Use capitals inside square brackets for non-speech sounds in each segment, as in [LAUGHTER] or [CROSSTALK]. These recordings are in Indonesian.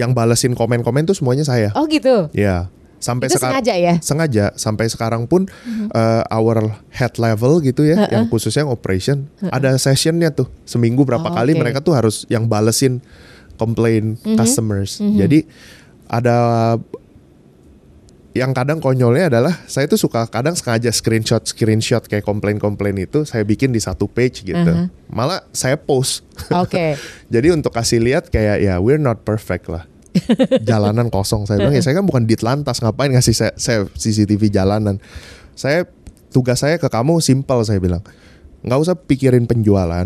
yang balesin komen-komen tuh semuanya saya. Oh gitu. Ya. Sampai Itu sekarang sengaja ya? sengaja sampai sekarang pun uh, our head level gitu ya, yang khususnya yang operation ada sessionnya tuh seminggu berapa Oh, kali oke. mereka tuh harus yang balesin komplain customers. Jadi ada yang kadang konyolnya adalah saya tuh suka kadang sengaja screenshot screenshot kayak komplain-komplain itu saya bikin di satu page gitu. Uh-huh. Malah saya post. Oke. [LAUGHS] Jadi untuk kasih lihat kayak ya we're not perfect lah. Jalanan kosong saya bilang ya saya kan bukan di lantas ngapain ngasih saya, saya CCTV jalanan. Saya tugas saya ke kamu simpel saya bilang. nggak usah pikirin penjualan,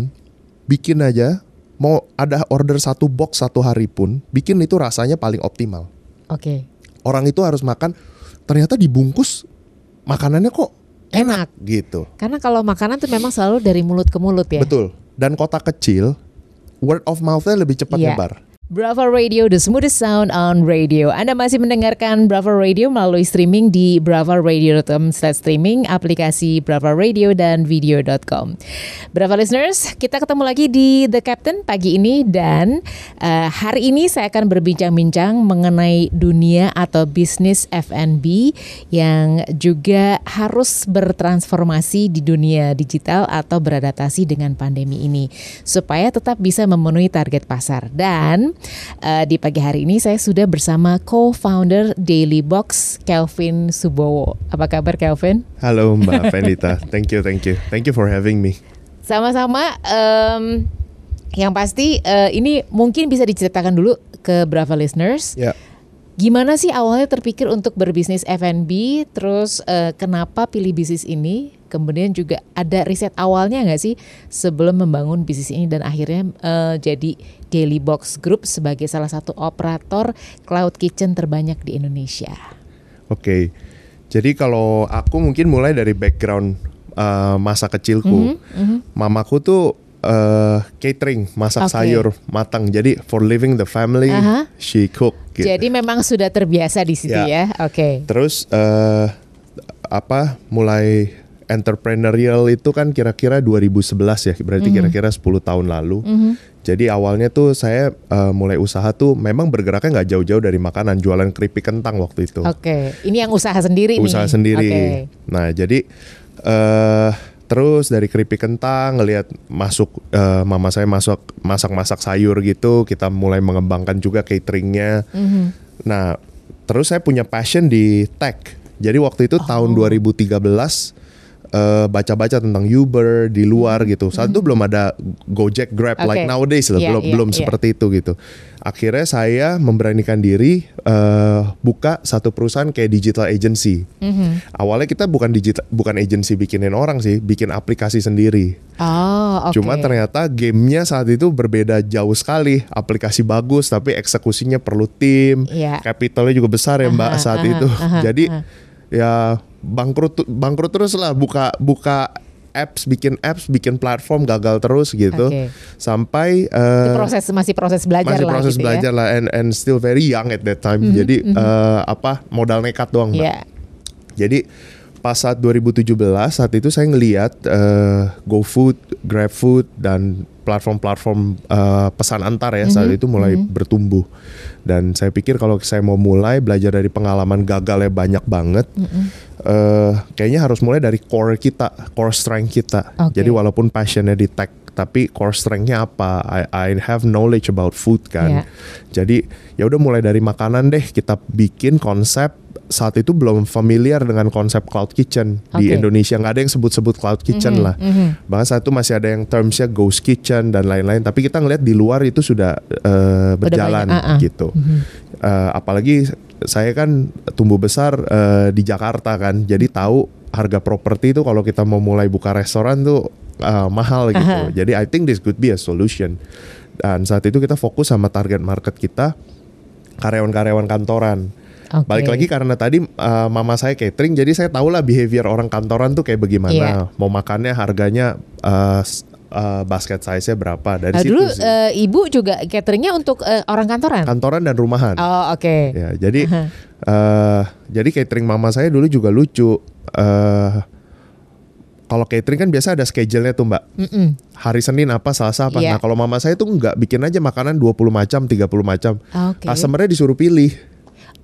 bikin aja mau ada order satu box satu hari pun, bikin itu rasanya paling optimal. Oke. Orang itu harus makan ternyata dibungkus makanannya kok Enak. gitu. Karena kalau makanan tuh memang selalu dari mulut ke mulut ya. Betul. Dan kota kecil word of mouth-nya lebih cepat Iya. nyebar. Bravo Radio, the smoothest sound on radio. Anda masih mendengarkan Bravo Radio melalui streaming di bravaradio.com slash streaming, aplikasi Bravo Radio dan video.com. Bravo listeners, kita ketemu lagi di The Captain pagi ini dan eh, hari ini saya akan berbincang-bincang mengenai dunia atau bisnis F&B yang juga harus bertransformasi di dunia digital atau beradaptasi dengan pandemi ini supaya tetap bisa memenuhi target pasar dan eh, di pagi hari ini saya sudah bersama co-founder Daily Box Kelvin Subowo. Apa kabar Kelvin? Halo Mbak [LAUGHS] Fenita, thank you, thank you, thank you for having me. Sama-sama. em, yang pasti eh, ini mungkin bisa diceritakan dulu ke Brava listeners. Ya, Gimana sih awalnya terpikir untuk berbisnis F&B? Terus eh, kenapa pilih bisnis ini? Kemudian juga ada riset awalnya nggak sih sebelum membangun bisnis ini dan akhirnya eh, jadi Daily Box Group sebagai salah satu operator cloud kitchen terbanyak di Indonesia. oke. Jadi kalau aku mungkin mulai dari background uh, masa kecilku, mamaku tuh uh, catering, masak Oke. sayur matang. Jadi for living the family, Aha. she cook. Gitu. Jadi memang sudah terbiasa di situ Ya. ya. Oke. Terus eh apa mulai entrepreneurial itu kan kira-kira 2011 ya, berarti Mhm. kira-kira 10 tahun lalu. Jadi awalnya tuh saya eh, mulai usaha tuh memang bergeraknya nggak jauh-jauh dari makanan, jualan keripik kentang waktu itu. Oke. Ini yang usaha sendiri nih. Usaha sendiri. Oke. Nah, jadi eh terus dari keripik kentang ngelihat masuk eh, mama saya masuk masak-masak sayur gitu, kita mulai mengembangkan juga cateringnya. Mhm. Nah, terus saya punya passion di tech. Jadi waktu itu Oh. tahun 2013 eh, baca-baca tentang Uber di luar gitu. Saat itu belum ada Gojek, Grab like Hmm. Oke. nowadays lah, Iya, belum iya, belum iya. seperti itu gitu. Akhirnya saya memberanikan diri eh, buka satu perusahaan kayak digital agency. Mhm. Awalnya kita bukan digital bukan agency bikinin orang sih, bikin aplikasi sendiri. Oh, oke. Cuma ternyata gamenya saat itu berbeda jauh sekali. Aplikasi bagus tapi eksekusinya perlu tim. Iya. Capitalnya juga besar ya Mbak Aha, saat aha, itu. aha, Jadi aha. ya bangkrut bangkrut terus lah buka buka apps bikin apps bikin platform gagal terus gitu. Oke. Sampai Itu eh, proses masih proses belajar masih lah proses gitu belajar ya. lah and and still very young at that time. Jadi eh, apa modal nekat doang Mbak. Jadi pas saat 2017 saat itu saya ngeliat eh, GoFood, GrabFood dan platform-platform eh, pesan antar ya saat itu mulai bertumbuh. Dan saya pikir kalau saya mau mulai belajar dari pengalaman gagalnya banyak banget, eh, kayaknya harus mulai dari core kita, core strength kita. Oke. Jadi walaupun passionnya di tech, tapi core strengthnya apa? I, I have knowledge about food kan. Iya. Jadi ya udah mulai dari makanan deh kita bikin konsep saat itu belum familiar dengan konsep cloud kitchen di Oke. Indonesia nggak ada yang sebut-sebut cloud kitchen lah. Bahkan saat itu masih ada yang termsnya ghost kitchen dan lain-lain. Tapi kita ngelihat di luar itu sudah eh, berjalan banyak, ah, ah. gitu. Eh, apalagi saya kan tumbuh besar eh, di Jakarta kan, jadi tahu harga properti itu kalau kita mau mulai buka restoran tuh eh, mahal gitu. Jadi I think this could be a solution. Dan saat itu kita fokus sama target market kita karyawan-karyawan kantoran. Oke. Balik lagi karena tadi uh, mama saya catering, jadi saya tahu lah behavior orang kantoran tuh kayak bagaimana. Iya. Mau makannya harganya uh, uh, basket size-nya berapa dari Nah, situ dulu sih. eh, ibu juga cateringnya untuk eh, orang kantoran. kantoran dan rumahan. Oh oke. Ya, jadi uh, jadi catering mama saya dulu juga lucu. Uh, kalau catering kan biasa ada schedule-nya tuh mbak. Mm-mm. Hari Senin apa, Selasa apa. Iya. Nah kalau mama saya tuh nggak bikin aja makanan 20 macam, 30 macam. Oke. Customer-nya disuruh pilih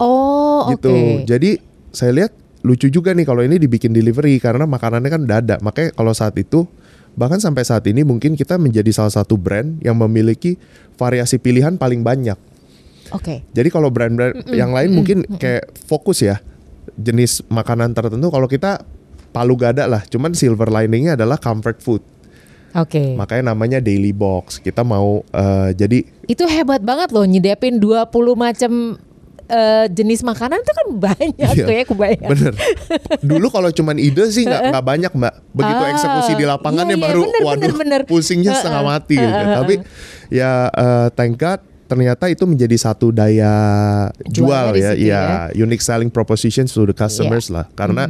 Oh, oke. gitu. Jadi saya lihat lucu juga nih kalau ini dibikin delivery karena makanannya kan udah ada. Makanya kalau saat itu bahkan sampai saat ini mungkin kita menjadi salah satu brand yang memiliki variasi pilihan paling banyak. Oke. Jadi kalau brand-brand yang lain mungkin kayak fokus ya jenis makanan tertentu. Kalau kita palu gada lah. Cuman silver liningnya adalah comfort food. Oke. Makanya namanya daily box. Kita mau eh, jadi Itu hebat banget loh nyediapin 20 macam eh, jenis makanan itu kan banyak Iya, tuh ya kebayang. Bener. Dulu kalau cuman ide sih nggak nggak banyak mbak. Begitu Ah, eksekusi di lapangannya iya, iya, baru, bener, waduh, bener, bener. pusingnya setengah mati. gitu. Tapi ya eh, thank God ternyata itu menjadi satu daya jual di ya, situ ya, unique selling propositions to the customers Iya. lah. Karena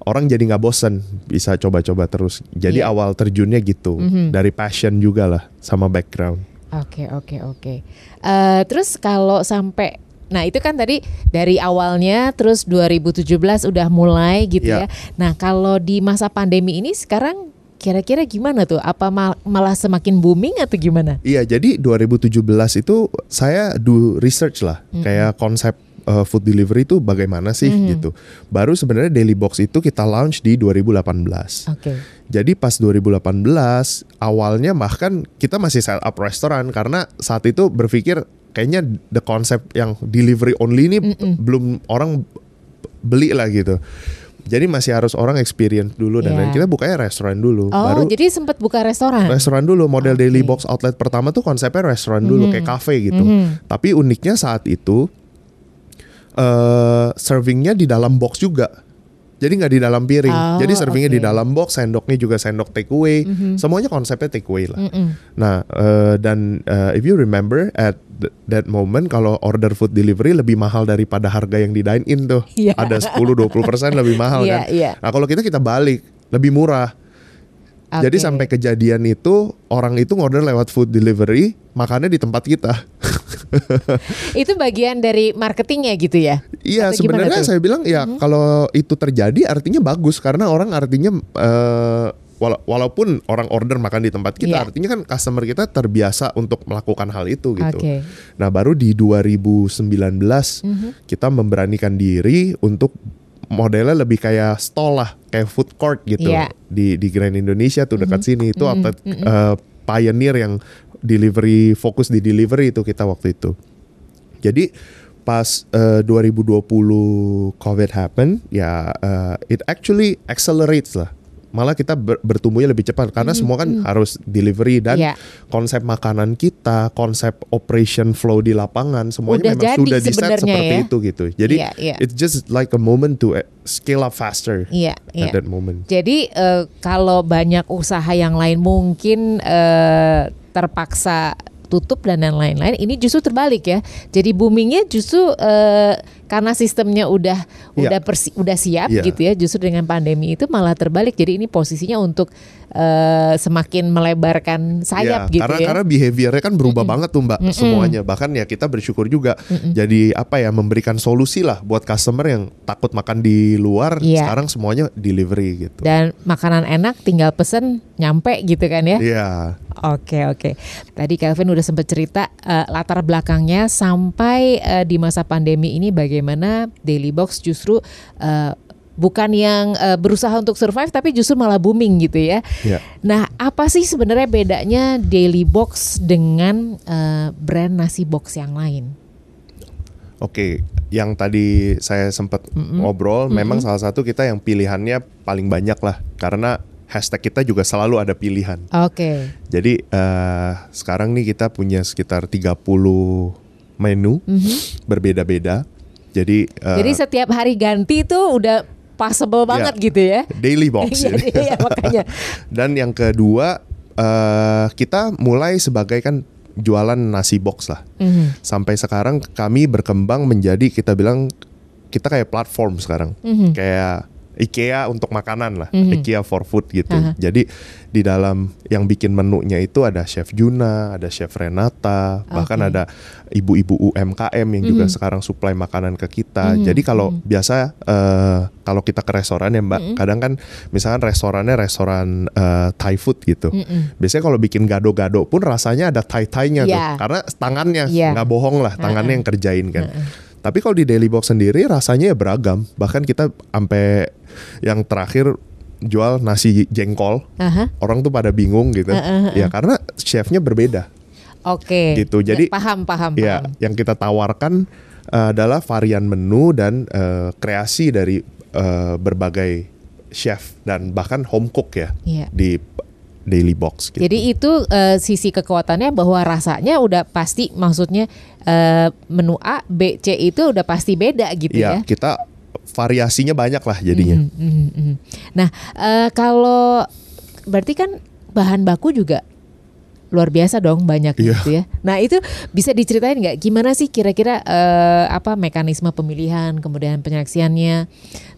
orang jadi nggak bosen bisa coba-coba terus. Jadi Iya. awal terjunnya gitu dari passion juga lah sama background. Oke oke oke. Eh, terus kalau sampai Nah itu kan tadi dari awalnya terus 2017 udah mulai gitu ya. Ya. Nah kalau di masa pandemi ini sekarang kira-kira gimana tuh? Apa mal- malah semakin booming atau gimana? Iya, jadi 2017 itu saya do research lah, kayak konsep uh, food delivery itu bagaimana sih gitu. Baru sebenarnya Daily Box itu kita launch di 2018. Oke. Jadi pas 2018 awalnya bahkan kita masih set up restoran karena saat itu berpikir kayaknya the konsep yang delivery only ini belum orang beli lah gitu. Jadi masih harus orang experience dulu dan lain. kita bukanya restoran dulu. Oh baru jadi sempat buka restoran? restoran dulu model Oke. daily box outlet pertama tuh konsepnya restoran dulu kayak cafe gitu Mhm. tapi uniknya saat itu eh servingnya di dalam box juga jadi nggak di dalam piring Oh, jadi servingnya oke. di dalam box sendoknya juga sendok take away semuanya konsepnya take away lah Mm-mm. nah eh, dan eh, if you remember at th- that moment kalau order food delivery lebih mahal daripada harga yang di dine in tuh Iya. ada 10-20% lebih mahal Iya, kan iya. nah kalau kita kita balik lebih murah jadi Oke. sampai kejadian itu orang itu ngorder lewat food delivery, makannya di tempat kita. [LAUGHS] itu bagian dari marketingnya gitu ya? Iya sebenarnya saya bilang ya kalau itu terjadi artinya bagus karena orang artinya wala- walaupun orang order makan di tempat kita Iya. artinya kan customer kita terbiasa untuk melakukan hal itu gitu. Oke. Nah baru di 2019 Mhm. kita memberanikan diri untuk modelnya lebih kayak stall lah, kayak food court gitu Iya. di di Grand Indonesia tuh dekat sini itu Mhm, outlet eh, pioneer yang delivery fokus di delivery itu kita waktu itu. Jadi pas eh, 2020 COVID happen ya eh, it actually accelerates lah. Malah kita ber- bertumbuhnya lebih cepat karena semua kan harus delivery dan Iya. konsep makanan kita, konsep operation flow di lapangan semuanya Udah memang jadi sudah di set sebenarnya seperti ya. itu gitu. Jadi Iya, iya. it's just like a moment to eh, scale up faster Iya, iya. at that moment. Jadi eh, kalau banyak usaha yang lain mungkin eh, terpaksa tutup dan lain-lain, ini justru terbalik ya. Jadi boomingnya justru eh, karena sistemnya udah Iya. udah persi- udah siap Iya. gitu ya. Justru dengan pandemi itu malah terbalik. Jadi ini posisinya untuk eh, semakin melebarkan sayap Iya, gitu karena ya. karena behaviornya kan berubah banget tuh mbak semuanya bahkan ya kita bersyukur juga jadi apa ya memberikan solusi lah buat customer yang takut makan di luar Iya. sekarang semuanya delivery gitu. Dan makanan enak tinggal pesen nyampe gitu kan ya. Iya. Oke oke. Tadi Kelvin udah sempat cerita eh, latar belakangnya sampai eh, di masa pandemi ini bagaimana Daily Box justru eh, bukan yang eh, berusaha untuk survive tapi justru malah booming gitu ya. Iya. Nah, apa sih sebenarnya bedanya Daily Box dengan eh, brand nasi box yang lain? Oke, yang tadi saya sempat ngobrol, memang salah satu kita yang pilihannya paling banyak lah, karena hashtag kita juga selalu ada pilihan. Oke. Jadi eh, sekarang nih kita punya sekitar 30 menu berbeda-beda. Jadi, eh, Jadi setiap hari ganti tuh udah possible banget gitu ya. daily box. [LAUGHS] Iya, jadi. iya, makanya. [LAUGHS] Dan yang kedua eh, kita mulai sebagai kan jualan nasi box lah. Mhm. Sampai sekarang kami berkembang menjadi kita bilang kita kayak platform sekarang. Mhm. Kayak IKEA untuk makanan lah, Mhm. IKEA for food gitu. Aha. Jadi di dalam yang bikin menunya itu ada chef Juna, ada chef Renata, bahkan Oke. ada ibu-ibu UMKM yang juga Mhm. sekarang supply makanan ke kita. Mhm, Jadi kalau mhm. biasa eh, kalau kita ke restoran ya Mbak, Mhm. kadang kan misalkan restorannya restoran eh, Thai food gitu. Mm-mm. Biasanya kalau bikin gado-gado pun rasanya ada Thai-Thainya tuh, Iya. karena tangannya Iya. nggak bohong lah, tangannya Ha-ha. yang kerjain kan. Ha-ha. Tapi kalau di Daily Box sendiri rasanya ya beragam. Bahkan kita sampai yang terakhir jual nasi jengkol. Aha. Orang tuh pada bingung gitu. Heeh, heeh. Ya karena chefnya berbeda. Oke. Gitu, Ya, jadi- paham paham Ya, paham. yang kita tawarkan eh, adalah varian menu dan eh, kreasi dari eh, berbagai chef dan bahkan home cook ya Iya. di Daily Box gitu. Jadi itu eh, sisi kekuatannya bahwa rasanya udah pasti maksudnya eh, menu A, B, C itu udah pasti beda gitu ya, ya. kita variasinya banyak lah jadinya. Mhm, mhm, mhm. Nah, eh, kalau berarti kan bahan baku juga luar biasa dong banyak Iya. gitu ya. Nah itu bisa diceritain nggak gimana sih kira-kira eh, apa mekanisme pemilihan, kemudian penyeleksiannya,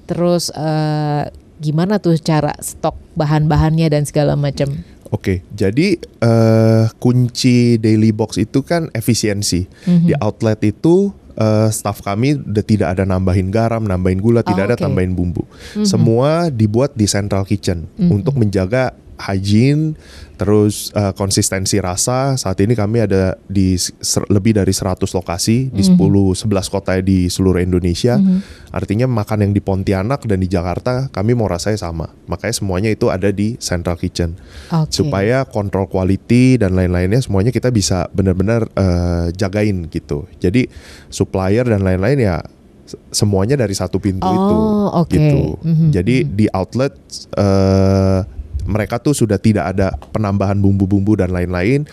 terus eh, gimana tuh cara stok bahan-bahannya dan segala macam. Oke, jadi eh, kunci daily box itu kan efisiensi. Mhm. Di outlet itu eh, staff kami udah tidak ada nambahin garam, nambahin gula, tidak Oh, ada tambahin bumbu. Mhm. Semua dibuat di central kitchen Mhm. untuk menjaga hygiene, terus eh, konsistensi rasa. Saat ini kami ada di ser- lebih dari 100 lokasi di Mhm. 10 11 kota di seluruh Indonesia. Mhm. Artinya makan yang di Pontianak dan di Jakarta kami mau rasanya sama. Makanya semuanya itu ada di central kitchen Oke. supaya kontrol quality dan lain-lainnya semuanya kita bisa benar-benar eh, jagain gitu. Jadi supplier dan lain-lain ya se- semuanya dari satu pintu Oh, itu oke. gitu. Mhm, Jadi mhm. di outlet eh, mereka tuh sudah tidak ada penambahan bumbu-bumbu dan lain-lain.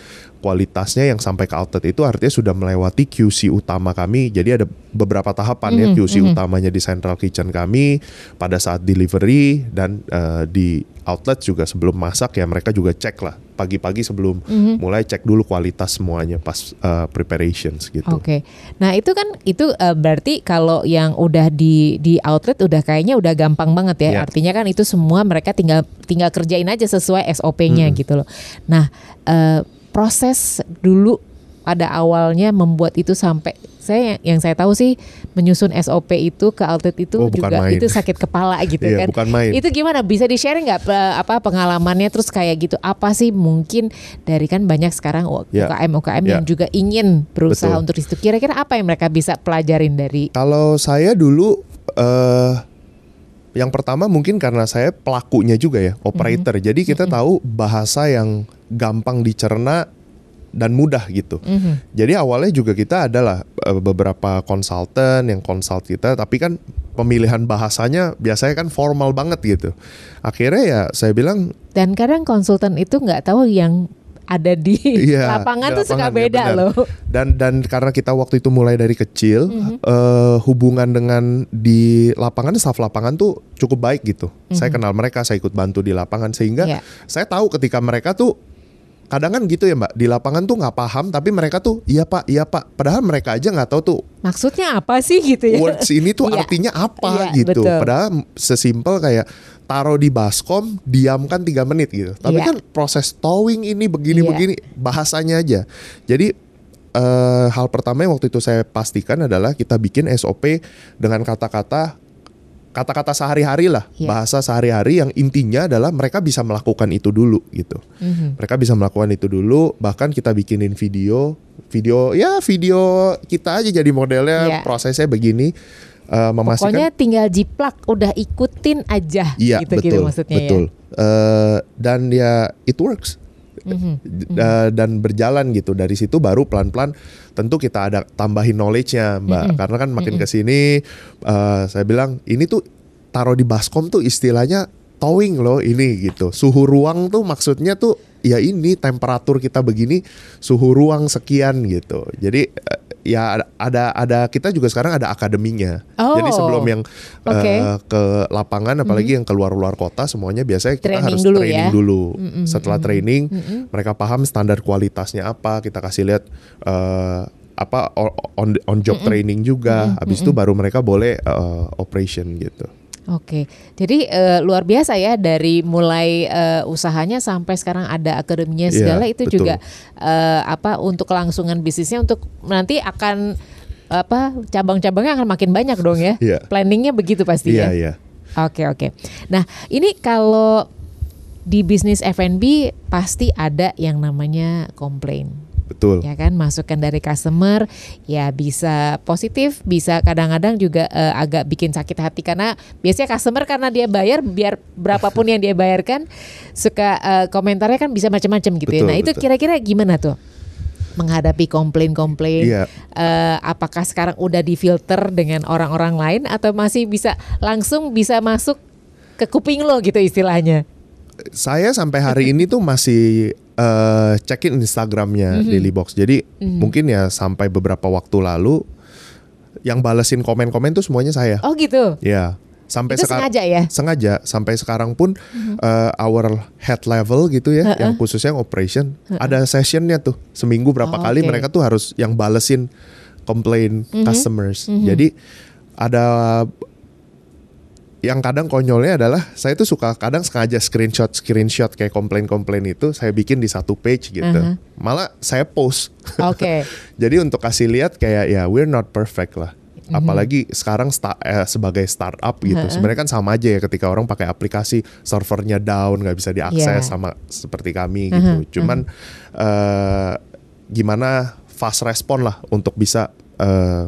Kualitasnya yang sampai ke outlet itu artinya sudah melewati QC utama kami. Jadi ada beberapa tahapan ya Mhm, QC mhm. utamanya di central kitchen kami pada saat delivery dan eh, di outlet juga sebelum masak ya mereka juga cek lah pagi-pagi sebelum Mhm. mulai cek dulu kualitas semuanya pas eh, preparations gitu. Oke, nah itu kan itu eh, berarti kalau yang udah di di outlet udah kayaknya udah gampang banget ya. Ya. Artinya kan itu semua mereka tinggal tinggal kerjain aja sesuai SOP-nya Mm-mm. gitu loh. Nah eh, proses dulu pada awalnya membuat itu sampai saya yang saya tahu sih menyusun SOP itu ke outlet itu Oh, juga main. itu sakit kepala gitu [LAUGHS] Iya, kan. bukan main. Itu gimana bisa di share nggak apa pengalamannya terus kayak gitu apa sih mungkin dari kan banyak sekarang Ya. UKM UKM Ya. yang juga ingin berusaha Betul. untuk itu kira-kira apa yang mereka bisa pelajarin dari Kalau saya dulu eh yang pertama mungkin karena saya pelakunya juga ya, operator. Jadi kita tahu bahasa yang gampang dicerna dan mudah gitu. Mhm. Jadi awalnya juga kita adalah eh, beberapa konsultan yang consult kita, tapi kan pemilihan bahasanya biasanya kan formal banget gitu. Akhirnya ya saya bilang dan kadang konsultan itu nggak tahu yang ada di [LAUGHS] Iya, lapangan tuh suka ya, beda benar. loh. dan dan karena kita waktu itu mulai dari kecil Mhm. eh, hubungan dengan di lapangan staff lapangan tuh cukup baik gitu. Saya kenal mereka, saya ikut bantu di lapangan sehingga Mhm. Iya. saya tahu ketika mereka tuh kadang kan gitu ya mbak di lapangan tuh nggak paham tapi mereka tuh iya pak iya pak padahal mereka aja nggak tahu tuh Maksudnya apa sih gitu ya? words ini tuh [LAUGHS] Iya. artinya apa Iya, gitu. betul. Padahal sesimpel kayak taruh di baskom, diamkan tiga menit gitu. Tapi Iya. kan proses towing ini begini-begini bahasanya aja. Jadi eh, hal pertama yang waktu itu saya pastikan adalah kita bikin SOP dengan kata-kata kata-kata sehari-hari lah, Iya. bahasa sehari-hari yang intinya adalah mereka bisa melakukan itu dulu gitu. Mhm. Mereka bisa melakukan itu dulu, bahkan kita bikinin video, video ya video kita aja jadi modelnya, Iya. prosesnya begini, eh, memastikan. Pokoknya tinggal jiplak udah ikutin aja iya gitu betul, gitu maksudnya betul. Eh, dan ya it works eh, dan berjalan gitu. Dari situ baru pelan-pelan tentu kita ada tambahin knowledge-nya, Mbak. Mhm. Karena kan makin ke sini eh, saya bilang ini tuh taruh di baskom tuh istilahnya towing loh ini gitu. Suhu ruang tuh maksudnya tuh ya ini temperatur kita begini suhu ruang sekian gitu. Jadi eh, ya ada- ada ada kita juga sekarang ada akademinya. Oh, Jadi sebelum yang oke. eh, ke lapangan apalagi yang keluar luar kota semuanya biasanya kita Training harus dulu training ya. dulu. Mm-mm, Setelah training Mm-mm. mereka paham standar kualitasnya apa kita kasih lihat eh, apa on on job training juga habis itu baru mereka boleh eh, operation gitu Oke, jadi uh, luar biasa ya dari mulai uh, usahanya sampai sekarang ada akademinya Iya, segala itu betul. juga uh, apa untuk kelangsungan bisnisnya untuk nanti akan apa cabang-cabangnya akan makin banyak dong ya. Iya. Planningnya begitu pasti Iya, ya. iya. Oke oke. Nah ini kalau di bisnis F&B pasti ada yang namanya komplain Betul. ya kan masukan dari customer ya bisa positif bisa kadang-kadang juga eh, agak bikin sakit hati karena biasanya customer karena dia bayar biar berapapun yang dia bayarkan suka eh, komentarnya kan bisa macam-macam gitu ya. Betul, Nah itu betul. kira-kira gimana tuh menghadapi komplain-komplain Iya. Eh, apakah sekarang udah difilter dengan orang-orang lain atau masih bisa langsung bisa masuk ke kuping lo gitu istilahnya Saya sampai hari ini tuh masih eh, cekin Instagramnya Mhm. Daily Box. Jadi mungkin ya sampai beberapa waktu lalu yang balesin komen-komen tuh semuanya saya. oh gitu Ya, sampai sekarang sengaja ya? Sengaja sampai sekarang pun eh, our head level gitu ya, yang khususnya yang operation ada sessionnya tuh seminggu berapa Oh, kali oke. mereka tuh harus yang balesin komplain customers. Mhm. Jadi ada yang kadang konyolnya adalah saya tuh suka kadang sengaja screenshot screenshot kayak komplain-komplain itu saya bikin di satu page gitu. Aha. Malah saya post. oke [LAUGHS] Jadi untuk kasih lihat kayak ya we're not perfect lah. Mhm. Apalagi sekarang sta- eh, sebagai startup gitu. Sebenarnya kan sama aja ya ketika orang pakai aplikasi servernya down nggak bisa diakses Yeah. sama seperti kami gitu. Cuman eh, gimana fast respon lah untuk bisa eh,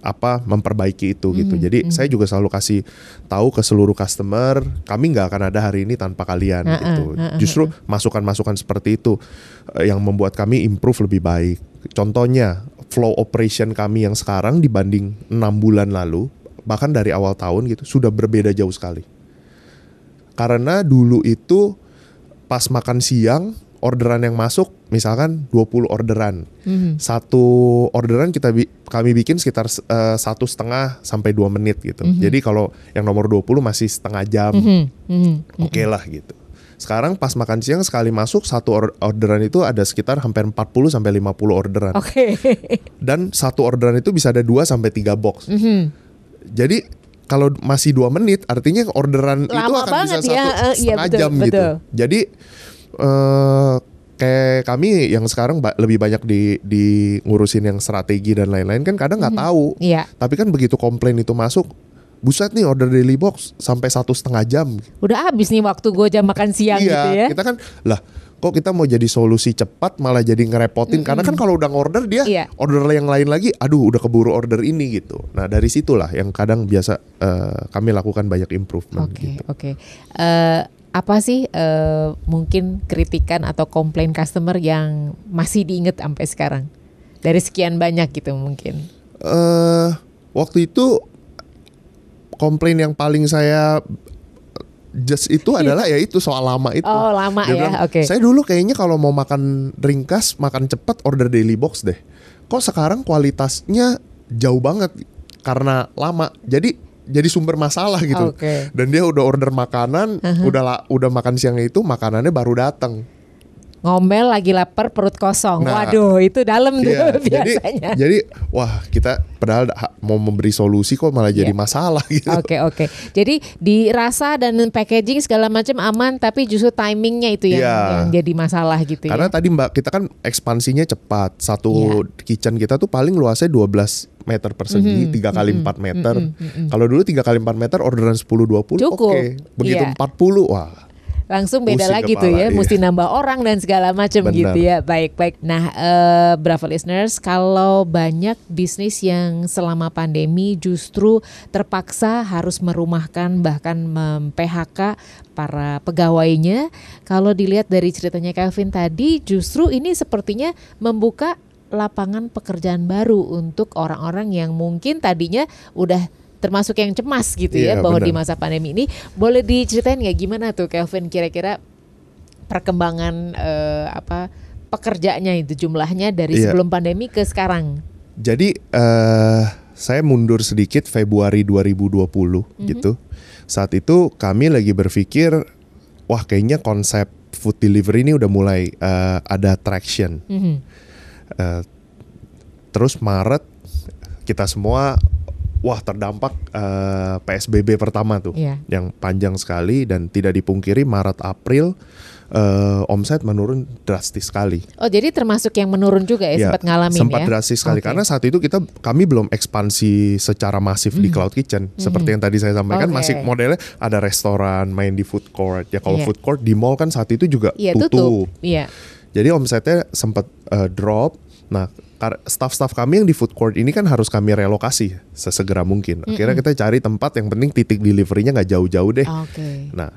apa memperbaiki itu gitu. Jadi saya juga selalu kasih tahu ke seluruh customer, kami nggak akan ada hari ini tanpa kalian Heeh, gitu. heeh, Justru masukan-masukan seperti itu eh, yang membuat kami improve lebih baik. Contohnya flow operation kami yang sekarang dibanding enam bulan lalu, bahkan dari awal tahun gitu sudah berbeda jauh sekali. Karena dulu itu pas makan siang orderan yang masuk misalkan 20 orderan Mhm. satu orderan kita bi- kami bikin sekitar eh, satu setengah sampai dua menit gitu. Jadi kalau yang nomor 20 masih setengah jam, Mhm, mhm. oke lah gitu. Sekarang pas makan siang sekali masuk satu or- orderan itu ada sekitar hampir 40 sampai 50 orderan. Oke. [LAUGHS] Dan satu orderan itu bisa ada 2 sampai 3 box. Mhm. Jadi kalau masih dua menit artinya orderan itu Lama akan bisa banget satu ya, eh, iya, setengah betul, jam gitu. betul. Jadi eh kayak kami yang sekarang ba- lebih banyak di di ngurusin yang strategi dan lain-lain kan kadang nggak tahu. Iya. Tapi kan begitu komplain itu masuk, buset nih order daily box sampai satu setengah jam. Udah habis nih waktu gue jam makan siang iya, gitu ya. kita kan lah kok kita mau jadi solusi cepat malah jadi ngerepotin karena kan kalau udah order dia Iya. order yang lain lagi aduh udah keburu order ini gitu nah dari situlah yang kadang biasa eh, kami lakukan banyak improvement Oke, gitu oke. Eh, apa sih eh, mungkin kritikan atau komplain customer yang masih diinget sampai sekarang? Dari sekian banyak gitu mungkin. eh waktu itu komplain yang paling saya just itu adalah ya itu soal lama itu. Oh, lama Dia ya, oke. Saya dulu kayaknya kalau mau makan ringkas, makan cepat order daily box deh. Kok sekarang kualitasnya jauh banget karena lama. Jadi jadi sumber masalah gitu. Oke. Dan dia udah order makanan, udah la- udah makan siangnya itu makanannya baru datang. Ngomel lagi lapar perut kosong. Nah, Waduh, itu dalam tuh Iya, jadi biasanya. jadi wah kita padahal ha- mau memberi solusi kok malah jadi Iya. masalah gitu. Oke oke. Jadi dirasa dan packaging segala macam aman, tapi justru timingnya itu yang, Iya. yang jadi masalah gitu Karena ya. tadi Mbak kita kan ekspansinya cepat. Satu kitchen kita tuh paling luasnya 12 meter persegi, Mhm, tiga kali 4 meter. Kalau dulu tiga kali 4 meter orderan 10 20 Cukup, oke. Begitu iya. 40 wah. Langsung beda Pusing lagi tuh ya, iya. mesti nambah orang dan segala macam gitu ya. Baik baik. Nah, eh, Bravo listeners, kalau banyak bisnis yang selama pandemi justru terpaksa harus merumahkan bahkan mem-PHK para pegawainya, kalau dilihat dari ceritanya Kevin tadi, justru ini sepertinya membuka lapangan pekerjaan baru untuk orang-orang yang mungkin tadinya udah termasuk yang cemas gitu ya Iya, bahwa benar. di masa pandemi ini boleh diceritain nggak gimana tuh Kelvin kira-kira perkembangan eh, apa pekerjaannya itu jumlahnya dari Iya. sebelum pandemi ke sekarang. Jadi eh saya mundur sedikit Februari 2020 gitu. Saat itu kami lagi berpikir wah kayaknya konsep food delivery ini udah mulai eh, ada traction. Mhm. Eh, terus Maret kita semua wah terdampak uh, PSBB pertama tuh Iya. yang panjang sekali dan tidak dipungkiri Maret April uh, omset menurun drastis sekali. Oh jadi termasuk yang menurun juga ya, Ya, sempat ngalamin sempat ya? drastis sekali Oke. karena saat itu kita kami belum ekspansi secara masif di cloud kitchen seperti yang tadi saya sampaikan Hmm. Oke. masih modelnya ada restoran main di food court ya kalau Iya. food court di mall kan saat itu juga Iya tutup. tutup. Iya. jadi omsetnya sempat uh, drop nah staff-staff kami yang di food court ini kan harus kami relokasi sesegera mungkin akhirnya kita cari tempat yang penting titik deliverynya nggak jauh-jauh deh Oke. Nah,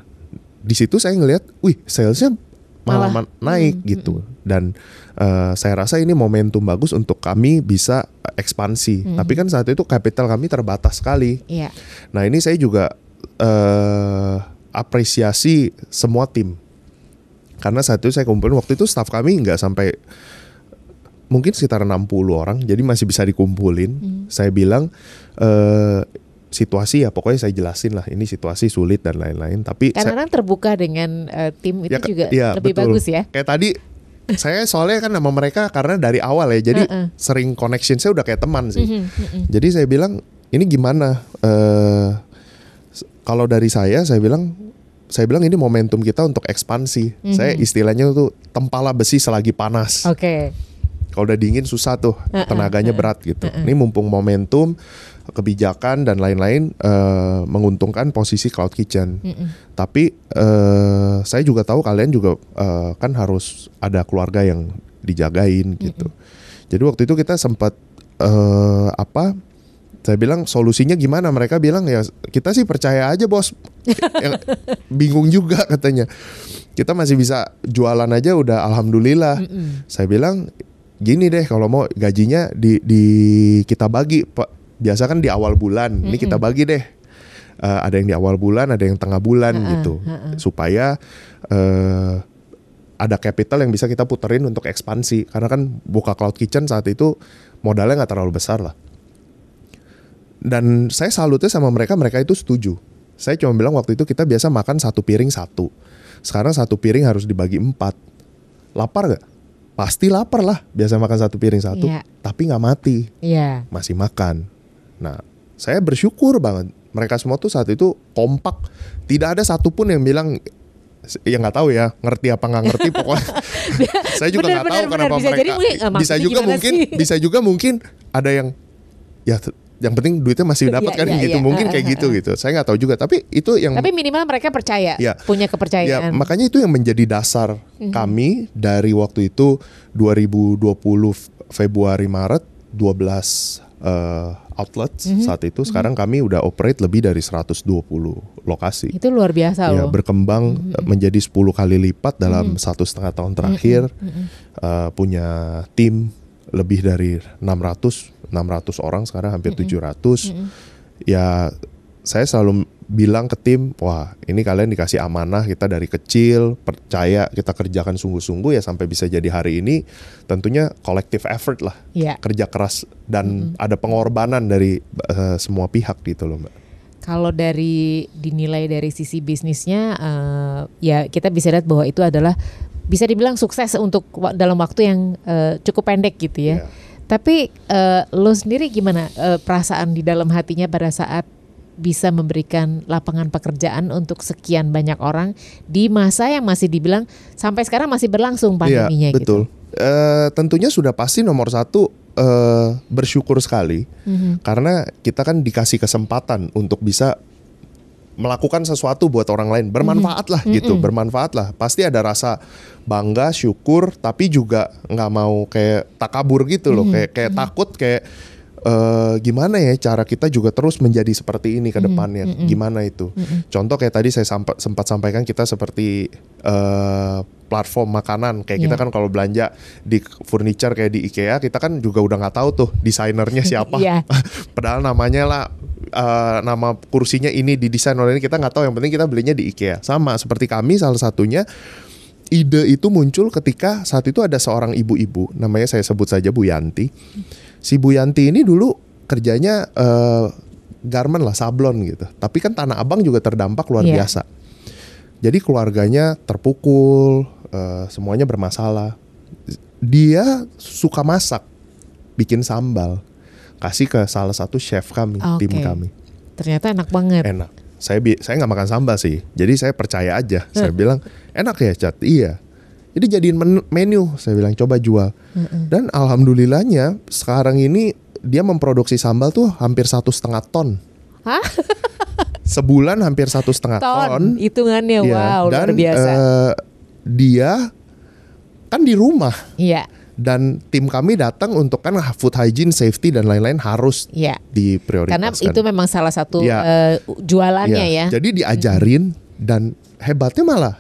di situ saya ngelihat, wih, salesnya malah, Malah, ma- naik gitu. Dan eh, saya rasa ini momentum bagus untuk kami bisa eh, ekspansi. Tapi kan saat itu kapital kami terbatas sekali. Iya. Nah, ini saya juga eh, apresiasi semua tim. Karena saat itu saya kumpulin waktu itu staff kami nggak sampai mungkin sekitar 60 orang, jadi masih bisa dikumpulin. Saya bilang eh situasi ya pokoknya saya jelasin lah ini situasi sulit dan lain-lain. Tapi saya- Karena kan terbuka dengan eh, tim itu Ya, juga iya, lebih betul. bagus ya. Kayak tadi saya soalnya kan sama mereka karena dari awal ya, jadi Heeh. sering connection saya udah kayak teman sih. Mhm, mhm. Jadi saya bilang ini gimana? s- kalau dari saya, saya bilang saya bilang ini momentum kita untuk ekspansi. Mhm. Saya istilahnya tuh tempala besi selagi panas. Oke. Kalau udah dingin susah tuh, tenaganya berat gitu. Ini mumpung momentum, kebijakan dan lain-lain eh, menguntungkan posisi cloud kitchen. Tapi eh, saya juga tahu kalian juga eh, kan harus ada keluarga yang dijagain gitu. Jadi waktu itu kita sempat eh, apa? Saya bilang solusinya gimana? Mereka bilang ya kita sih percaya aja bos. [LAUGHS] Bingung juga katanya. Kita masih bisa jualan aja udah alhamdulillah. Mhm. Saya bilang gini deh kalau mau gajinya di di kita bagi Pak. Biasa kan di awal bulan. Ini kita bagi deh. Eh, ada yang di awal bulan, ada yang tengah bulan Ha-ha, gitu. ha-ha. Supaya eh ada capital yang bisa kita puterin untuk ekspansi. Karena kan buka cloud kitchen saat itu modalnya nggak terlalu besar lah. Dan saya salutnya sama mereka, mereka itu setuju. Saya cuma bilang waktu itu kita biasa makan satu piring satu. Sekarang satu piring harus dibagi empat. Lapar gak? Pasti lapar lah. Biasa makan satu piring satu. Iya. Tapi nggak mati, Iya. masih makan. Nah, saya bersyukur banget. Mereka semua tuh saat itu kompak. Tidak ada satupun yang bilang ya nggak tahu ya ngerti apa nggak ngerti [LAUGHS] pokoknya saya juga nggak tahu benar, kenapa. Bisa mereka jadi eh, bisa juga mungkin sih? bisa juga mungkin ada yang ya yang penting duitnya masih dapat [LAUGHS] Iya, kan iya, gitu iya. mungkin kayak gitu gitu saya nggak tahu juga tapi itu yang Tapi minimal mereka percaya, Ya. punya Ya, kepercayaan. makanya itu yang menjadi dasar Mhm. kami dari waktu itu 2020 Februari Maret 12 eh, outlets Mhm. saat itu sekarang kami udah operate lebih dari 120 lokasi. itu luar biasa Ya, loh. berkembang Mhm. eh, menjadi 10 kali lipat dalam satu setengah tahun terakhir. Mhm. Eh, punya tim lebih dari 600 600 orang sekarang hampir 700. Mhm. Ya saya selalu bilang ke tim, wah ini kalian dikasih amanah kita dari kecil, percaya kita kerjakan sungguh-sungguh ya sampai bisa jadi hari ini. Tentunya collective effort lah, Iya. kerja keras dan ada pengorbanan dari eh, semua pihak gitu loh mbak. Kalau dari dinilai dari sisi bisnisnya, eh, ya kita bisa lihat bahwa itu adalah bisa dibilang sukses untuk dalam waktu yang eh, cukup pendek gitu ya. Ya. Tapi eh, lo sendiri gimana eh, perasaan di dalam hatinya pada saat bisa memberikan lapangan pekerjaan untuk sekian banyak orang di masa yang masih dibilang sampai sekarang masih berlangsung pandeminya Iya, betul. gitu. Eh, tentunya sudah pasti nomor satu eh, bersyukur sekali Mhm. karena kita kan dikasih kesempatan untuk bisa melakukan sesuatu buat orang lain. Bermanfaat lah gitu bermanfaat lah pasti ada rasa bangga syukur tapi juga nggak mau kayak takabur gitu loh. Kayak kayak takut kayak eh, gimana ya cara kita juga terus menjadi seperti ini ke depannya? Gimana itu? Contoh kayak tadi saya sampa- sempat sampaikan kita seperti eh, platform makanan. Kayak kita Iya. kan kalau belanja di furniture kayak di IKEA kita kan juga udah nggak tahu tuh desainernya [LAUGHS] siapa. Iya. [LAUGHS] padahal namanya lah eh, nama kursinya ini didesain oleh ini kita nggak tahu. Yang penting kita belinya di IKEA. Sama seperti kami salah satunya ide itu muncul ketika saat itu ada seorang ibu-ibu namanya saya sebut saja Bu Yanti. Si Bu Yanti ini dulu kerjanya eh, garment lah sablon gitu. Tapi kan Tanah Abang juga terdampak luar Iya. biasa. Jadi keluarganya terpukul eh, semuanya bermasalah dia suka masak bikin sambal kasih ke salah satu chef kami, Oke. tim kami. Ternyata enak banget. Enak. Saya bi- saya nggak makan sambal sih. Jadi saya percaya aja. Saya bilang enak ya cat. Iya. Jadi jadiin men- menu. Saya bilang coba jual. Dan alhamdulillahnya sekarang ini dia memproduksi sambal tuh hampir satu setengah ton. Hah? [LAUGHS] Sebulan hampir satu setengah ton. Ton hitungannya Iya. wow Dan luar biasa. eh, dia kan di rumah Iya, dan tim kami datang untuk kan food hygiene, safety dan lain-lain harus iya. diprioritaskan. Karena itu memang salah satu Iya. eh, jualannya Iya. ya. Jadi diajarin dan hebatnya malah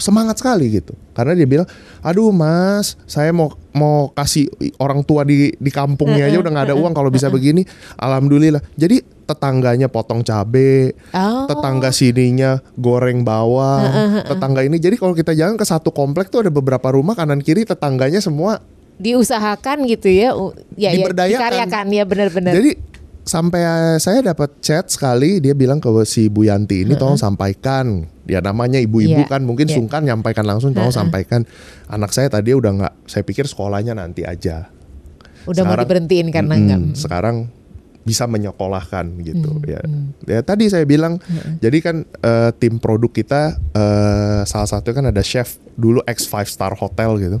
semangat sekali gitu. Karena dia bilang, "Aduh, Mas, saya mau mau kasih orang tua di di kampungnya aja udah nggak ada uang kalau bisa begini." Alhamdulillah. Jadi tetangganya potong cabe, Oh. tetangga sininya goreng bawang, tetangga ini. Jadi kalau kita jalan ke satu komplek tuh ada beberapa rumah kanan kiri tetangganya semua Diusahakan gitu ya. Ya, ya Diberdayakan. dikaryakan ya benar-benar. Jadi sampai saya dapat chat sekali dia bilang ke si Bu Yanti ini tolong sampaikan ya namanya ibu-ibu Iya, kan mungkin iya. sungkan nyampaikan langsung tolong sampaikan anak saya tadi udah nggak saya pikir sekolahnya nanti aja Udah mau sekarang- diberhentiin karena enggak. sekarang bisa menyekolahkan gitu ya. ya tadi saya bilang jadi kan eh, tim produk kita eh, salah satu kan ada chef dulu X 5 star hotel gitu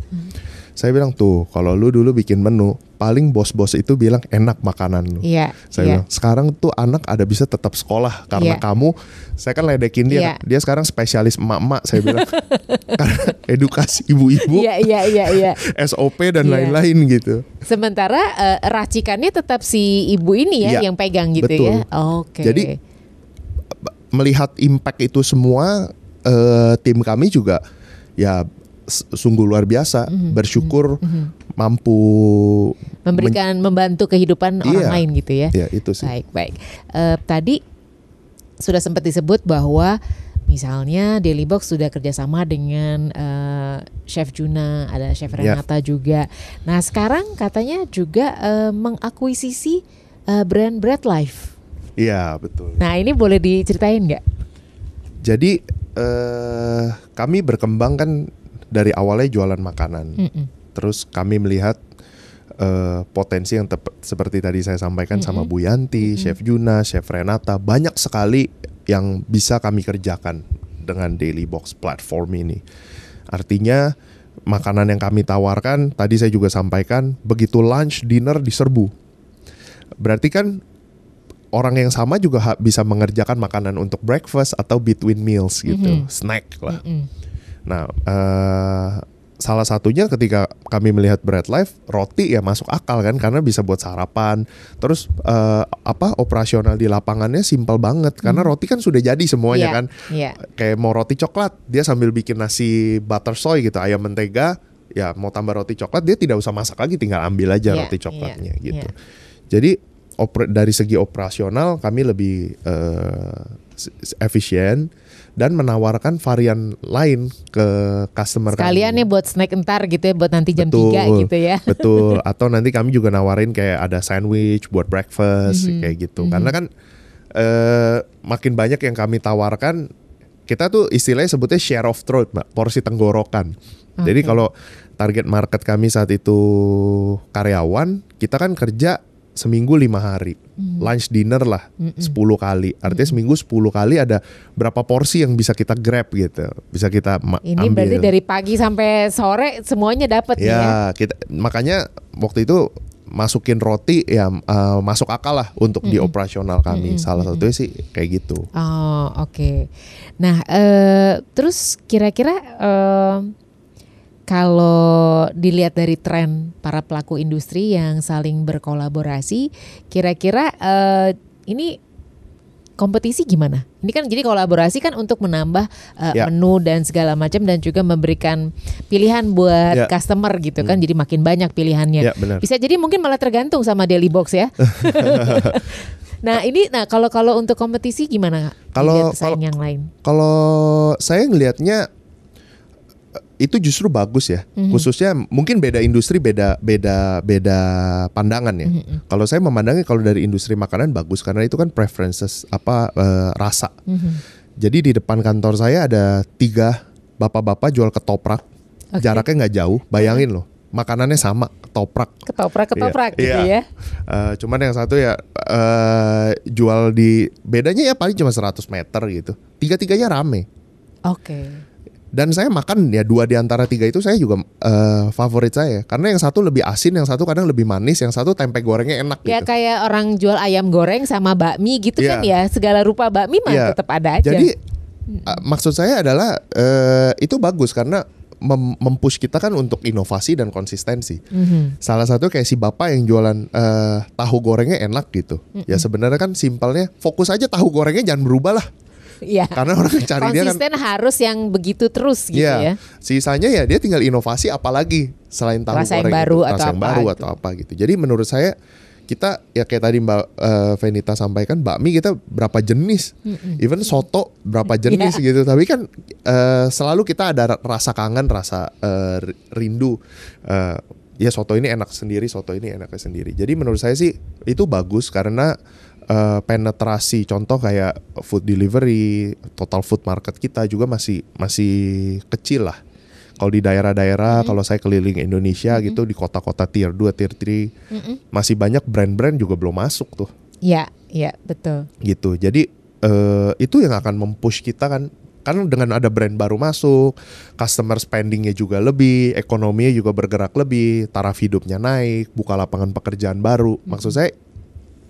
saya bilang tuh kalau lu dulu bikin menu paling bos-bos itu bilang enak makanan lu Iya. saya iya. bilang sekarang tuh anak ada bisa tetap sekolah karena Iya. kamu saya kan ledekin dia Iya. dia sekarang spesialis emak-emak saya bilang [LAUGHS] karena edukasi ibu-ibu Iya, iya, iya, iya. [LAUGHS] SOP dan Iya. lain-lain gitu Sementara eh, racikannya tetap si ibu ini ya Iya, yang pegang gitu betul. ya. Oke. Jadi, melihat impact itu semua eh, tim kami juga ya sungguh luar biasa Mhm, bersyukur mampu memberikan membantu kehidupan orang Iya. lain gitu ya. ya itu sih Baik, baik. Eh, tadi sudah sempat disebut bahwa misalnya Daily Box sudah kerjasama dengan eh, Chef Juna, ada Chef Ya. Renata juga. Nah sekarang katanya juga eh, mengakuisisi eh, brand Bread Life. iya betul Nah ini boleh diceritain nggak? jadi eh, kami berkembang kan dari awalnya jualan makanan Mm-mm. terus kami melihat eh, potensi yang tep- seperti tadi saya sampaikan sama Bu Yanti, Chef Juna, Chef Renata banyak sekali yang bisa kami kerjakan dengan Daily Box platform ini. Artinya makanan yang kami tawarkan tadi saya juga sampaikan begitu lunch, dinner diserbu. Berarti kan orang yang sama juga ha- bisa mengerjakan makanan untuk breakfast atau between meals gitu, snack lah. Mm. Nah, eh, salah satunya ketika kami melihat Bread Life, roti ya masuk akal kan karena bisa buat sarapan. Terus eh, apa operasional di lapangannya simpel banget karena roti kan sudah jadi semuanya Iya, kan. iya. Kayak mau roti coklat, dia sambil bikin nasi butter soy gitu, ayam mentega, ya mau tambah roti coklat dia tidak usah masak lagi, tinggal ambil aja Iya, roti coklatnya iya, gitu. iya. Jadi oper- dari segi operasional kami lebih s- efisien dan menawarkan varian lain ke customer Sekalian kami. nih buat snack entar gitu ya buat nanti jam Betul, 3 gitu ya. [LAUGHS] Betul. Atau nanti kami juga nawarin kayak ada sandwich buat breakfast Mhm, kayak gitu. Karena kan eh, makin banyak yang kami tawarkan, kita tuh istilahnya sebutnya share of throat, mbak, porsi tenggorokan. Jadi Oke. kalau target market kami saat itu karyawan, kita kan kerja seminggu lima hari, Mhm. lunch dinner lah 10 kali. Artinya seminggu 10 kali ada berapa porsi yang bisa kita grab gitu, bisa kita ma- Ini ambil. berarti dari pagi sampai sore semuanya dapat ya. Ya, kita makanya waktu itu masukin roti ya eh, masuk akal lah untuk di operasional kami. Salah satunya sih kayak gitu. Oh oke. Nah eh, terus kira-kira eh, kalau dilihat dari tren para pelaku industri yang saling berkolaborasi, kira-kira eh, ini kompetisi gimana? Ini kan jadi kolaborasi kan untuk menambah eh, Ya. menu dan segala macam dan juga memberikan pilihan buat Ya. customer gitu kan. Jadi makin banyak pilihannya. Ya, benar. Bisa jadi mungkin malah tergantung sama Daily Box ya. [LAUGHS] [LAUGHS] nah ini, nah kalau kalau untuk kompetisi gimana? Kalau- kalau- yang lain. Kalau saya ngelihatnya itu justru bagus ya. Khususnya mungkin beda industri beda beda beda pandangan ya. Kalau saya memandangnya kalau dari industri makanan bagus karena itu kan preferences apa eh, rasa. Mhm. Jadi di depan kantor saya ada tiga bapak-bapak jual ketoprak. Oke. Jaraknya nggak jauh. Bayangin loh. makanannya sama, ketoprak. Ketoprak ketoprak Iya, gitu iya. ya. Eh, cuman yang satu ya eh jual di bedanya ya paling cuma 100 meter gitu. Tiga-tiganya rame. Oke. Dan saya makan ya dua di antara tiga itu saya juga eh, favorit saya karena yang satu lebih asin, yang satu kadang lebih manis, yang satu tempe gorengnya enak Ya gitu. kayak orang jual ayam goreng sama bakmi gitu Iya. kan ya. Segala rupa bakmi mah Iya. tetap ada aja. Jadi eh, maksud saya adalah eh, itu bagus karena mem- mempush kita kan untuk inovasi dan konsistensi. Mhm. Salah satu kayak si bapak yang jualan eh, tahu gorengnya enak gitu. Ya sebenarnya kan simpelnya fokus aja tahu gorengnya jangan berubah lah. Iya. Karena orang cari dia kan Konsisten harus yang begitu terus gitu Iya. ya. Sisanya ya dia tinggal inovasi apalagi selain tahu Rasa yang baru itu, atau rasa yang apa baru gitu. atau apa gitu. Jadi menurut saya kita ya kayak tadi Mbak eh, Venita sampaikan bakmi kita berapa jenis, even soto berapa jenis Iya. gitu. Tapi kan eh, selalu kita ada ra- rasa kangen, rasa ri- rindu. Eh, ya soto ini enak sendiri, soto ini enaknya sendiri. Jadi menurut saya sih itu bagus karena eh, penetrasi contoh kayak food delivery, total food market kita juga masih masih kecil lah. Kalau di daerah-daerah, kalau saya keliling Indonesia gitu di kota-kota tier 2, tier 3, masih banyak brand-brand juga belum masuk tuh Iya, iya betul. gitu. Jadi eh, itu yang akan mempush kita kan kan dengan ada brand baru masuk, customer spendingnya juga lebih, ekonominya juga bergerak lebih, taraf hidupnya naik, buka lapangan pekerjaan baru. Maksud saya,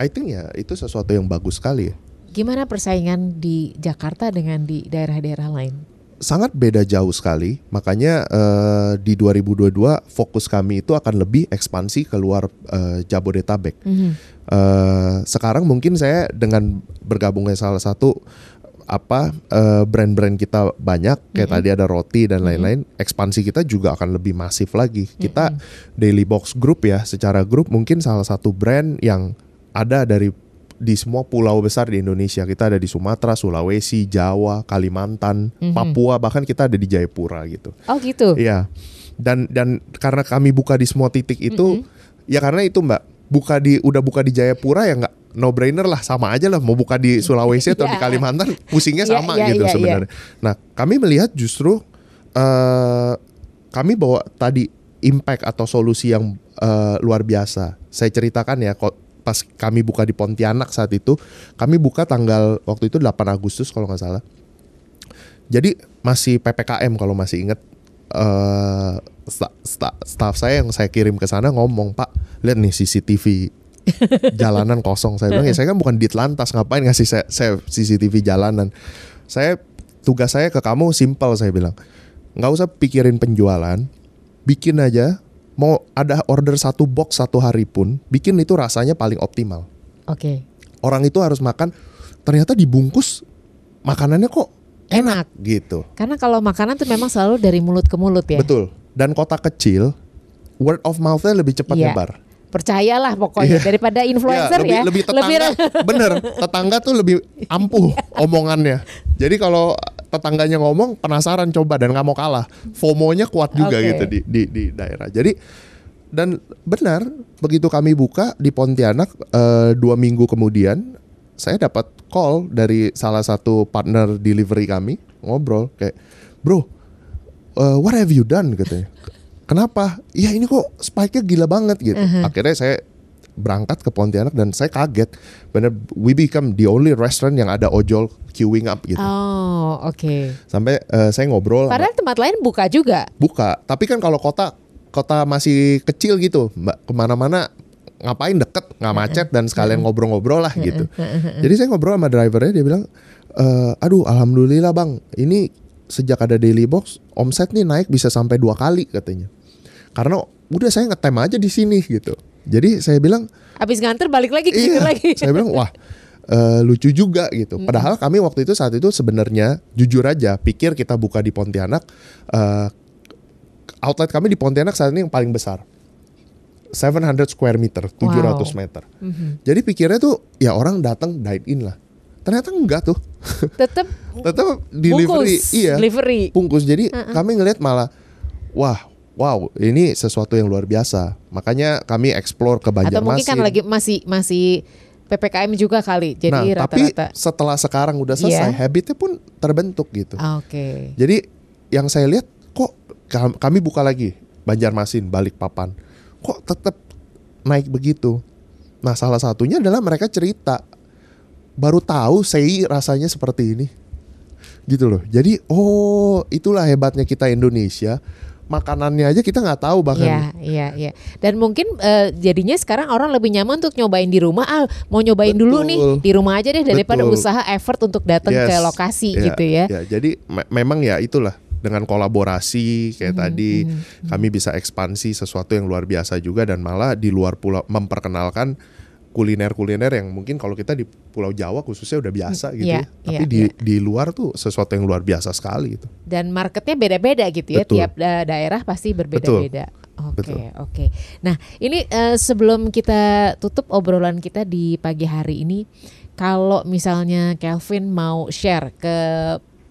I think ya itu sesuatu yang bagus sekali ya. Gimana persaingan di Jakarta dengan di daerah-daerah lain? Sangat beda jauh sekali, makanya eh, di 2022 fokus kami itu akan lebih ekspansi keluar eh, Jabodetabek. Mhm. Eh, sekarang mungkin saya dengan bergabungnya salah satu apa eh, brand-brand kita banyak kayak tadi ada roti dan lain-lain ekspansi kita juga akan lebih masif lagi kita Daily Box Group ya secara grup mungkin salah satu brand yang ada dari di semua pulau besar di Indonesia kita ada di Sumatera Sulawesi Jawa Kalimantan Papua bahkan kita ada di Jayapura gitu Oh gitu. Iya. Dan dan karena kami buka di semua titik itu, ya karena itu Mbak, buka di udah buka di Jayapura ya nggak no brainer lah sama aja lah mau buka di Sulawesi atau di Iya. Kalimantan pusingnya Iya, sama iya, gitu iya, sebenarnya. Nah kami melihat justru eh kami bawa tadi impact atau solusi yang eh, luar biasa. Saya ceritakan ya kok pas kami buka di Pontianak saat itu, kami buka tanggal waktu itu 8 Agustus kalau nggak salah. Jadi masih PPKM kalau masih inget eh sta- sta- staff saya yang saya kirim ke sana ngomong Pak lihat nih CCTV [LAUGHS] jalanan kosong. Saya bilang ya saya kan bukan di lantas ngapain ngasih saya, saya CCTV jalanan? Saya tugas saya ke kamu simpel saya bilang. Nggak usah pikirin penjualan bikin aja mau ada order satu box satu hari pun bikin itu rasanya paling optimal Oke. orang itu harus makan ternyata dibungkus makanannya kok Enak. gitu Karena kalau makanan tuh memang selalu dari mulut ke mulut ya. Betul. Dan kota kecil, word of mouth-nya lebih cepat Iya. nyebar. Percayalah pokoknya Iya. daripada influencer lebih, ya. Lebih tetangga, [LAUGHS] bener. Tetangga tuh lebih ampuh omongannya. Jadi kalau tetangganya ngomong penasaran coba dan nggak mau kalah. FOMO-nya kuat juga Oke. gitu di, di di daerah. Jadi dan benar begitu kami buka di Pontianak eh, dua minggu kemudian saya dapat call dari salah satu partner delivery kami ngobrol kayak bro eh, what have you done katanya kenapa? Ya ini kok spike-nya gila banget gitu. Akhirnya saya berangkat ke Pontianak dan saya kaget. Bener we become the only restaurant yang ada ojol queuing up gitu. Oh, oke. sampai eh, saya ngobrol sama- Padahal tempat lain buka juga. buka. Tapi kan kalau kota kota masih kecil gitu mbak ke mana-mana ngapain deket nggak macet dan sekalian ngobrol-ngobrol lah gitu. jadi saya ngobrol sama drivernya dia bilang "Eh, aduh alhamdulillah bang. Ini sejak ada daily box omset nih naik bisa sampai dua kali katanya karena udah saya ngetem aja di sini gitu jadi saya bilang Habis nganter balik lagi ke situ Iya, lagi. [LAUGHS] saya bilang wah eh, lucu juga gitu. Padahal kami waktu itu saat itu sebenarnya jujur aja pikir kita buka di Pontianak eh, outlet kami di Pontianak saat ini yang paling besar. 700 square meter, 700 Wow. meter. Jadi pikirnya tuh ya orang datang dine in lah. Ternyata enggak tuh. [LAUGHS] Tetap Tetap delivery, bungkus, iya. delivery. Bungkus. Jadi kami ngelihat malah wah, wow, ini sesuatu yang luar biasa. Makanya kami explore ke Atau mungkin kan Banjarmasin. lagi masih masih PPKM juga kali. Jadi nah, tapi rata-rata. setelah sekarang udah selesai, Iya. habitnya pun terbentuk gitu. Ah, Oke. Jadi yang saya lihat kok kam- kami buka lagi Banjarmasin, Balikpapan. Kok tetap naik begitu? Nah, salah satunya adalah mereka cerita baru tahu sei rasanya seperti ini. Gitu loh. Jadi, oh, itulah hebatnya kita Indonesia makanannya aja kita nggak tahu bahkan. Iya, iya, iya. Dan mungkin uh, jadinya sekarang orang lebih nyaman untuk nyobain di rumah. Ah, mau nyobain Betul. dulu nih di rumah aja deh daripada Betul. usaha effort untuk datang Yes. ke lokasi Ya, gitu ya. ya, jadi me- memang ya itulah dengan kolaborasi kayak Hmm, tadi kami bisa ekspansi sesuatu yang luar biasa juga dan malah di luar pulau memperkenalkan kuliner-kuliner yang mungkin kalau kita di Pulau Jawa khususnya udah biasa gitu Iya, ya. Tapi iya, di iya. di luar tuh sesuatu yang luar biasa sekali gitu. Dan marketnya beda-beda gitu ya. Betul. Tiap da- daerah pasti berbeda-beda. Oke, Betul. oke. Nah, ini eh, sebelum kita tutup obrolan kita di pagi hari ini, kalau misalnya Kelvin mau share ke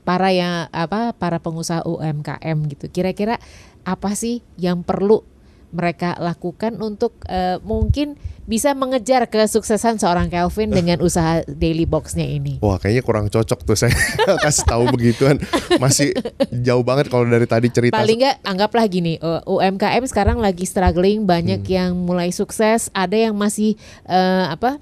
para yang apa para pengusaha UMKM gitu, kira-kira apa sih yang perlu mereka lakukan untuk eh, mungkin bisa mengejar kesuksesan seorang Kelvin dengan [LAUGHS] usaha daily boxnya ini? Wah kayaknya kurang cocok tuh saya [LAUGHS] kasih tahu begituan masih jauh banget kalau dari tadi cerita. Paling nggak anggaplah gini, uh, UMKM sekarang lagi struggling, banyak Hmm. yang mulai sukses, ada yang masih uh, apa?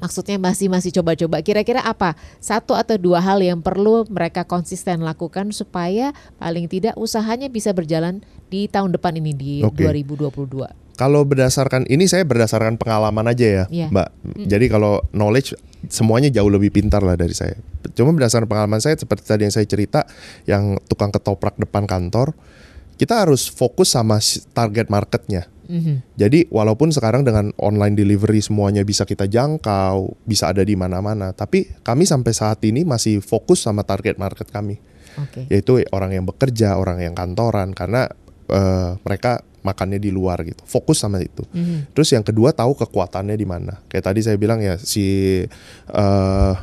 Maksudnya masih masih coba-coba. Kira-kira apa satu atau dua hal yang perlu mereka konsisten lakukan supaya paling tidak usahanya bisa berjalan di tahun depan ini di Oke. 2022. Kalau berdasarkan ini saya berdasarkan pengalaman aja ya, Iya. Mbak. Jadi kalau knowledge semuanya jauh lebih pintar lah dari saya. Cuma berdasarkan pengalaman saya seperti tadi yang saya cerita, yang tukang ketoprak depan kantor, kita harus fokus sama target marketnya. Mhm. Jadi walaupun sekarang dengan online delivery semuanya bisa kita jangkau, bisa ada di mana-mana, tapi kami sampai saat ini masih fokus sama target market kami Oke. yaitu orang yang bekerja, orang yang kantoran karena eh, mereka makannya di luar gitu. Fokus sama itu. Mhm. Terus yang kedua tahu kekuatannya di mana. Kayak tadi saya bilang ya si eh,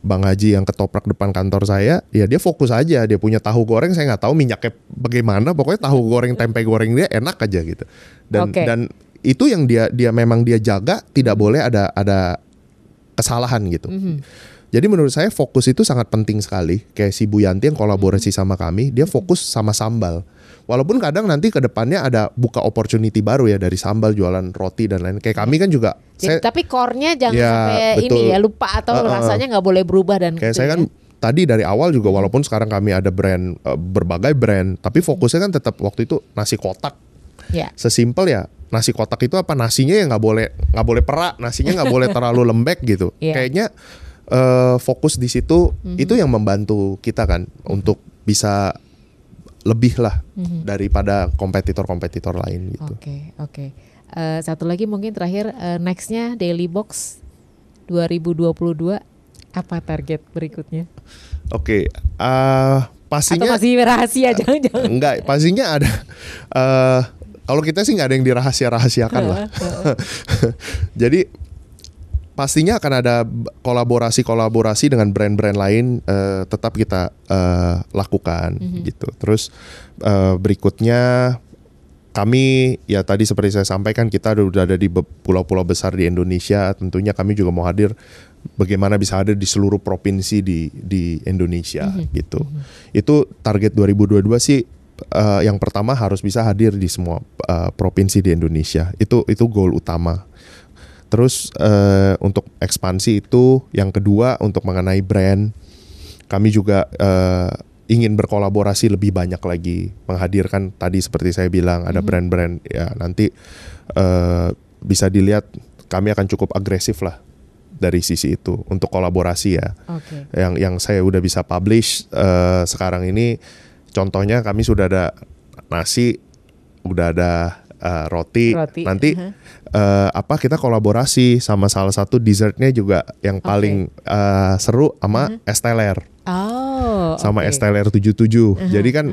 Bang Haji yang ketoprak depan kantor saya, ya dia fokus aja. Dia punya tahu goreng, saya nggak tahu minyaknya bagaimana. Pokoknya tahu goreng tempe goreng dia enak aja gitu. Dan Oke. dan itu yang dia dia memang dia jaga, tidak boleh ada ada kesalahan gitu. Mhm. Jadi menurut saya fokus itu sangat penting sekali. Kayak si Bu Yanti yang kolaborasi sama kami, dia fokus sama sambal. Walaupun kadang nanti ke depannya ada buka opportunity baru ya dari sambal jualan roti dan lain. Kayak kami kan juga Jadi, saya tapi core-nya jangan Ya, sampai ini betul. ya lupa atau Uh-uh. rasanya nggak boleh berubah dan kayak gitu saya ya. kan tadi dari awal juga walaupun sekarang kami ada brand eh, berbagai brand, tapi fokusnya kan tetap waktu itu nasi kotak. Ya. Sesimpel ya nasi kotak itu apa nasinya ya nggak boleh nggak boleh perak, nasinya nggak boleh [LAUGHS] terlalu lembek gitu. Iya. Kayaknya eh, fokus di situ Mhm. itu yang membantu kita kan untuk bisa lebih lah Mhm. daripada kompetitor-kompetitor lain gitu. Oke, oke. Eh, satu lagi mungkin terakhir eh, nextnya Daily Box 2022 apa target berikutnya? Oke, eh, Atau pastinya masih rahasia jangan-jangan? enggak, pastinya ada. eh kalau kita sih nggak ada yang dirahasia-rahasiakan lah. [LAUGHS] Jadi pastinya akan ada kolaborasi-kolaborasi dengan brand-brand lain eh, tetap kita eh, lakukan gitu. Terus eh, berikutnya kami ya tadi seperti saya sampaikan kita udah ada di pulau-pulau besar di Indonesia. Tentunya kami juga mau hadir bagaimana bisa hadir di seluruh provinsi di di Indonesia gitu. Itu target 2022 sih eh, yang pertama harus bisa hadir di semua eh, provinsi di Indonesia. Itu itu goal utama. Terus eh, untuk ekspansi itu yang kedua untuk mengenai brand kami juga eh, ingin berkolaborasi lebih banyak lagi. Menghadirkan tadi seperti saya bilang ada brand-brand ya nanti eh, bisa dilihat kami akan cukup agresif lah dari sisi itu untuk kolaborasi ya. Oke. yang yang saya udah bisa publish eh, sekarang ini contohnya kami sudah ada nasi udah ada eh, roti. Roti, nanti uh-huh. eh, apa kita kolaborasi sama salah satu dessertnya juga yang paling eh, seru sama Esteller Oh, sama oke. Esteller 77. Jadi kan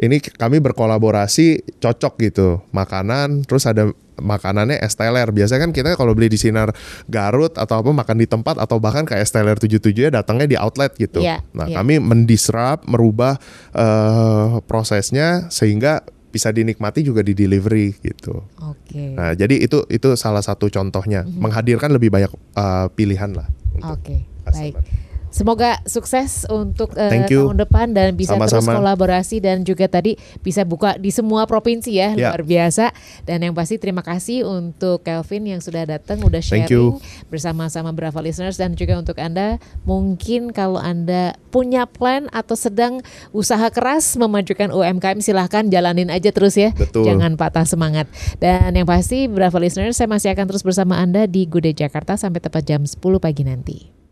ini kami berkolaborasi cocok gitu. Makanan terus ada makanannya Esteller. Biasanya kan kita kalau beli di Sinar Garut atau apa makan di tempat atau bahkan kayak Esteller 77 ya datangnya di outlet gitu. Iya, nah, iya. kami mendisrupt, merubah eh, prosesnya sehingga bisa dinikmati juga di delivery gitu. Oke. Nah, jadi itu itu salah satu contohnya menghadirkan lebih banyak eh, pilihan lah untuk Oke, customer. baik. Semoga sukses untuk uh, Thank you. tahun depan dan bisa terus Sama-sama. kolaborasi dan juga tadi bisa buka di semua provinsi ya Ya. luar biasa. Dan yang pasti terima kasih untuk Kelvin yang sudah datang udah sharing bersama-sama Brava listeners dan juga untuk Anda mungkin kalau Anda punya plan atau sedang usaha keras memajukan UMKM silahkan jalanin aja terus ya. Betul. Jangan patah semangat. Dan yang pasti Brava listeners saya masih akan terus bersama Anda di Gude Jakarta sampai tepat jam 10 pagi nanti.